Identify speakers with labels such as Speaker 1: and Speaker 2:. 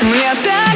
Speaker 1: Мне так